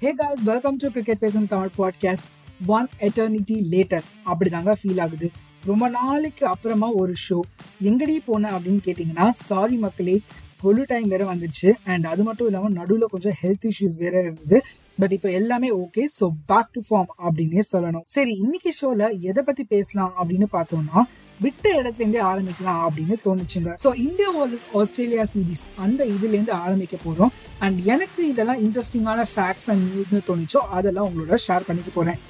Hey guys welcome to cricket பேசும் Tamil podcast one eternity later அப்படிதாங்க feel ஆகுது. ரொம்ப நாளைக்கு அப்புறமா ஒரு ஷோ எங்கடி போன அப்படின்னு கேட்டிங்கன்னா சாரி மக்களே கொலு டைம் வேற வந்துச்சு அண்ட் அது மட்டும் இல்லாமல் நடுவில் கொஞ்சம் ஹெல்த் இஷ்யூஸ் வேற இருந்தது. பட் இப்போ எல்லாமே okay so back to form அப்படின்னே சொல்லணும். சரி இன்னைக்கு ஷோல எதை பத்தி பேசலாம் அப்படின்னு பார்த்தோம்னா விட்ட இடத்துல இருந்தே ஆரம்பிக்கலாம் அப்படின்னு தோணுச்சுங்க. So India versus Australia series அந்த இதுல இருந்து ஆரம்பிக்க போறோம். அண்ட் எனக்கு இதெல்லாம் இன்ட்ரெஸ்டிங்கான ஃபேக்ட்ஸ் அண்ட் நியூஸ்னு தோணுச்சோ அதெல்லாம் உங்களோட ஷேர் பண்ணிக்க போறேன்.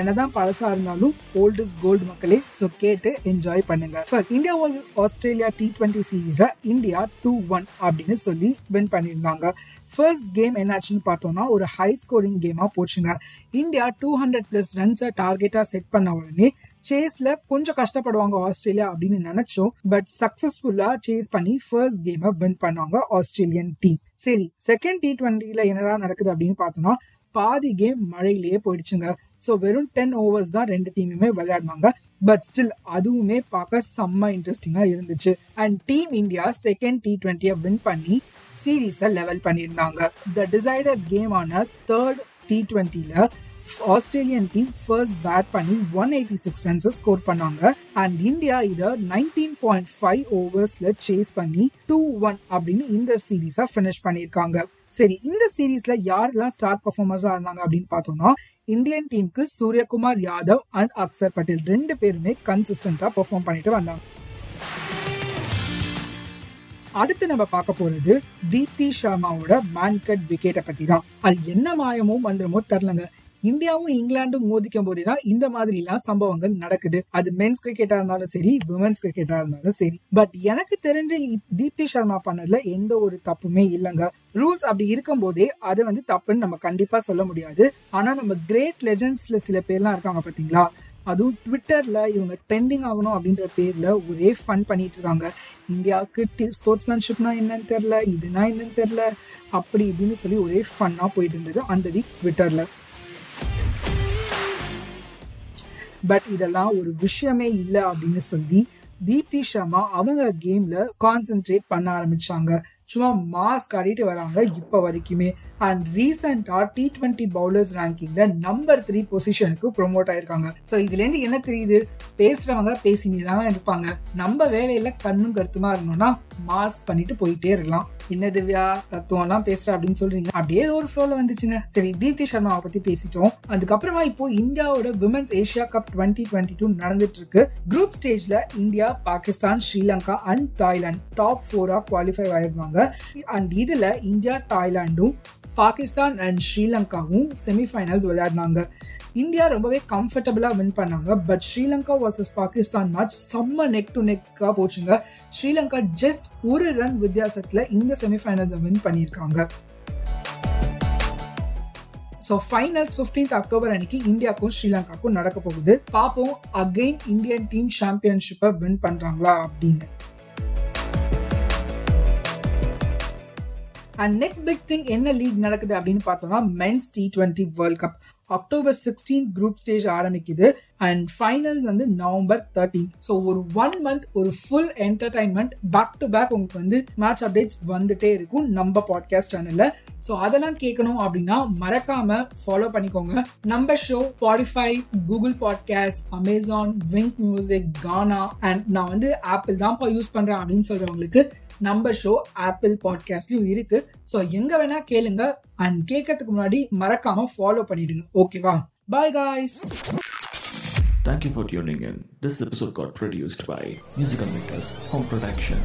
என்னதான் பழசா இருந்தாலும் ஓல்ட் இஸ் கோல்டு மக்களே. ஸோ கேட்டு என்ஜாய் பண்ணுங்க. First India versus Australia T twenty சீரீஸை இந்தியா டூ ஒன் அப்படின்னு சொல்லி வின் பண்ணியிருந்தாங்க. ஃபர்ஸ்ட் கேம் என்னாச்சுன்னு பார்த்தோம்னா ஒரு ஹை ஸ்கோரிங் கேமாக போச்சுங்க. இந்தியா டூ ஹண்ட்ரட் ப்ளஸ் ரன்ஸை டார்கெட்டாக செட் பண்ண உடனே சேஸ்ல கொஞ்சம் கஷ்டப்படுவாங்க ஆஸ்திரேலியா அப்படின்னு நினைச்சோம். பட் சக்சஸ்ஃபுல்லா சேஸ் பண்ணி ஃபர்ஸ்ட் கேமை வின் பண்ணாங்க ஆஸ்திரேலியன் டீம் சரி செகண்ட் டி டுவெண்ட்டில என்னடா நடக்குது அப்படின்னு பார்த்தோம்னா பாதி கேம் மழையிலேயே போயிடுச்சுங்க. ஸோ வெறும் டென் ஓவர்ஸ் தான் ரெண்டு டீமுமே விளையாடினாங்க. பட் ஸ்டில் அதுவுமே பார்க்க செம்ம இன்ட்ரெஸ்டிங்காக இருந்துச்சு. And team India second T ட்வெண்ட்டியை win பண்ணி சீரீஸை லெவல் பண்ணியிருந்தாங்க. த டிசைடர் கேமான தேர்ட் டி ட்வெண்ட்டியில் ஆஸ்திரேலியன் டீம் ஃபர்ஸ்ட் பேட் பண்ணி ஒன் எயிட்டி சிக்ஸ் ரன்ஸை ஸ்கோர் பண்ணாங்க. அண்ட் இந்தியா இதை நைன்டீன் பாயிண்ட் ஃபைவ் ஓவர்ஸில் சேஸ் பண்ணி டூ ஒன் அப்படின்னு இந்த சீரீஸை ஃபினிஷ் பண்ணியிருக்காங்க. சரி இந்த சீரீஸ்ல யாரெல்லாம் ஸ்டார் பர்ஃபார்மர்ஸா இருந்தாங்க அப்படின்னு பார்த்தோம்னா இந்தியன் டீமுக்கு சூரியகுமார் யாதவ் அண்ட் அக்சர் பட்டேல் ரெண்டு பேருமே கன்சிஸ்டண்டா பெர்ஃபார்ம் பண்ணிட்டு வந்தாங்க. அடுத்து நம்ம பார்க்க போறது தீப்தி சர்மாவோட மேன்கட் விக்கெட்டை பத்தி தான் அது என்ன மாயமோ மந்திரமோ தெரிலங்க இந்தியாவும் இங்கிலாண்டும் மோதிக்கும் போதே தான் இந்த மாதிரி எல்லாம் சம்பவங்கள் நடக்குது. அது மென்ஸ் கிரிக்கெட்டா இருந்தாலும் சரி விமன்ஸ் கிரிக்கெட்டா இருந்தாலும் சரி. பட் எனக்கு தெரிஞ்ச தீப்தி சர்மா பண்ணதுல எந்த ஒரு தப்புமே இல்லைங்க. ரூல்ஸ் அப்படி இருக்கும் போதே அது வந்து தப்புன்னு நம்ம கண்டிப்பா சொல்ல முடியாது. ஆனா நம்ம கிரேட் லெஜண்ட்ஸ்ல சில பேர்லாம் இருக்காங்க பாத்தீங்களா? அதுவும் ட்விட்டர்ல இவங்க ட்ரெண்டிங் ஆகணும் அப்படின்ற பேர்ல ஒரே ஃபன் பண்ணிட்டு இருக்காங்க. இந்தியாவுக்கு ஸ்போர்ட்ஸ்மேன்ஷிப்னா என்னன்னு தெரில இதுனா என்னன்னு தெரில அப்படி இப்படின்னு சொல்லி ஒரே ஃபன்னா போயிட்டு இருந்தது அந்த வீக் ட்விட்டர்ல பட் இதெல்லாம் ஒரு விஷயமே இல்லை அப்படின்னு சொல்லி தீப்தி ஷர்மா அவங்க கேம்ல கான்சென்ட்ரேட் பண்ண ஆரம்பிச்சாங்க. சும்மா மாஸ் காட்டிட்டு வராங்க இப்போ வரைக்குமே. அண்ட் ரீசெண்டாக டி ட்வெண்ட்டி பவுலர்ஸ் ரேங்கிங்கில் நம்பர் த்ரீ பொசிஷனுக்கு ப்ரொமோட் ஆயிருக்காங்க. ஸோ இதுலேருந்து என்ன தெரியுது? பேசுகிறவங்க பேசினே தாங்க இருப்பாங்க. நம்ம வேலையில் கண்ணும் கருத்துமா இருந்தோம்னா மாஸ் பண்ணிட்டு போயிட்டே இருக்கலாம். என்ன திவ்யா தத்துவம்லாம் அப்படின்னு சொல்றீங்க. அப்படியே ஒரு ஃப்ளோவில் வந்துச்சுங்க. சரி தீப்தி சர்மாவை பற்றி பேசிட்டோம். அதுக்கப்புறமா இப்போ இந்தியாவோட women's Asia cup twenty twenty two நடந்துட்டு இருக்கு குரூப் ஸ்டேஜில் India Pakistan Sri Lanka and Thailand top ஃபோரா qualify ஆயிருந்தாங்க அண்ட் இதுல இந்தியா தாய்லாண்டும் பாகிஸ்தான் அண்ட் ஸ்ரீலங்காவும் செமிஃபைனல்ஸ் விளையாடினாங்க. இந்தியா ரொம்பவே கம்ஃபர்டபுளாக வின் பண்ணாங்க. But Sri Lanka versus Pakistan match செம்ம நெக் டு நெக்கா போச்சுங்க. ஸ்ரீலங்கா ஜஸ்ட் ஒரு ரன் வித்தியாசத்தில் இந்த செமிஃபைனல்ஸை வின் பண்ணியிருக்காங்க. ஸோ ஃபைனல்ஸ் ஃபிஃப்டீன்த் அக்டோபர் அன்னைக்கு இந்தியாவுக்கும் ஸ்ரீலங்காக்கும் நடக்க போகுது. பார்ப்போம் அகெயின் இந்தியன் டீம் சாம்பியன்ஷிப்பை வின் பண்றாங்களா அப்படின்னு. அண்ட் நெக்ஸ்ட் பிக் திங் என்ன லீக் நடக்குது அப்படின்னு பார்த்தோம்னா men's T twenty world cup October sixteen group stage ஆரம்பிக்குது. அண்ட் ஃபைனல்ஸ் வந்து நவம்பர் தேர்ட்டீன் ஸோ ஒரு ஒன் மந்த் ஒரு full entertainment back to back உங்களுக்கு வந்து மேட்ச் அப்டேட்ஸ் வந்துட்டே இருக்கும் நம்ம பாட்காஸ்ட் சேனலில் ஸோ அதெல்லாம் கேட்கணும் அப்படின்னா மறக்காம ஃபாலோ பண்ணிக்கோங்க. நம்ம show Spotify Google podcast Amazon Wink music Gaana and நான் வந்து ஆப்பிள் தான்ப்பா யூஸ் பண்ணுறேன் அப்படின்னு சொல்கிறவங்களுக்கு நம்ம ஷோ ஆப்பிள் பாட்காஸ்ட்லயும் இருக்கு ஸோ எங்க வேணா கேளுங்க அண்ட் கேட்கறதுக்கு முன்னாடி மறக்காம ஃபாலோ பண்ணிடுங்க ஓகேவா bye guys Thank you for tuning in. This episode got produced by Musical Makers Home Production.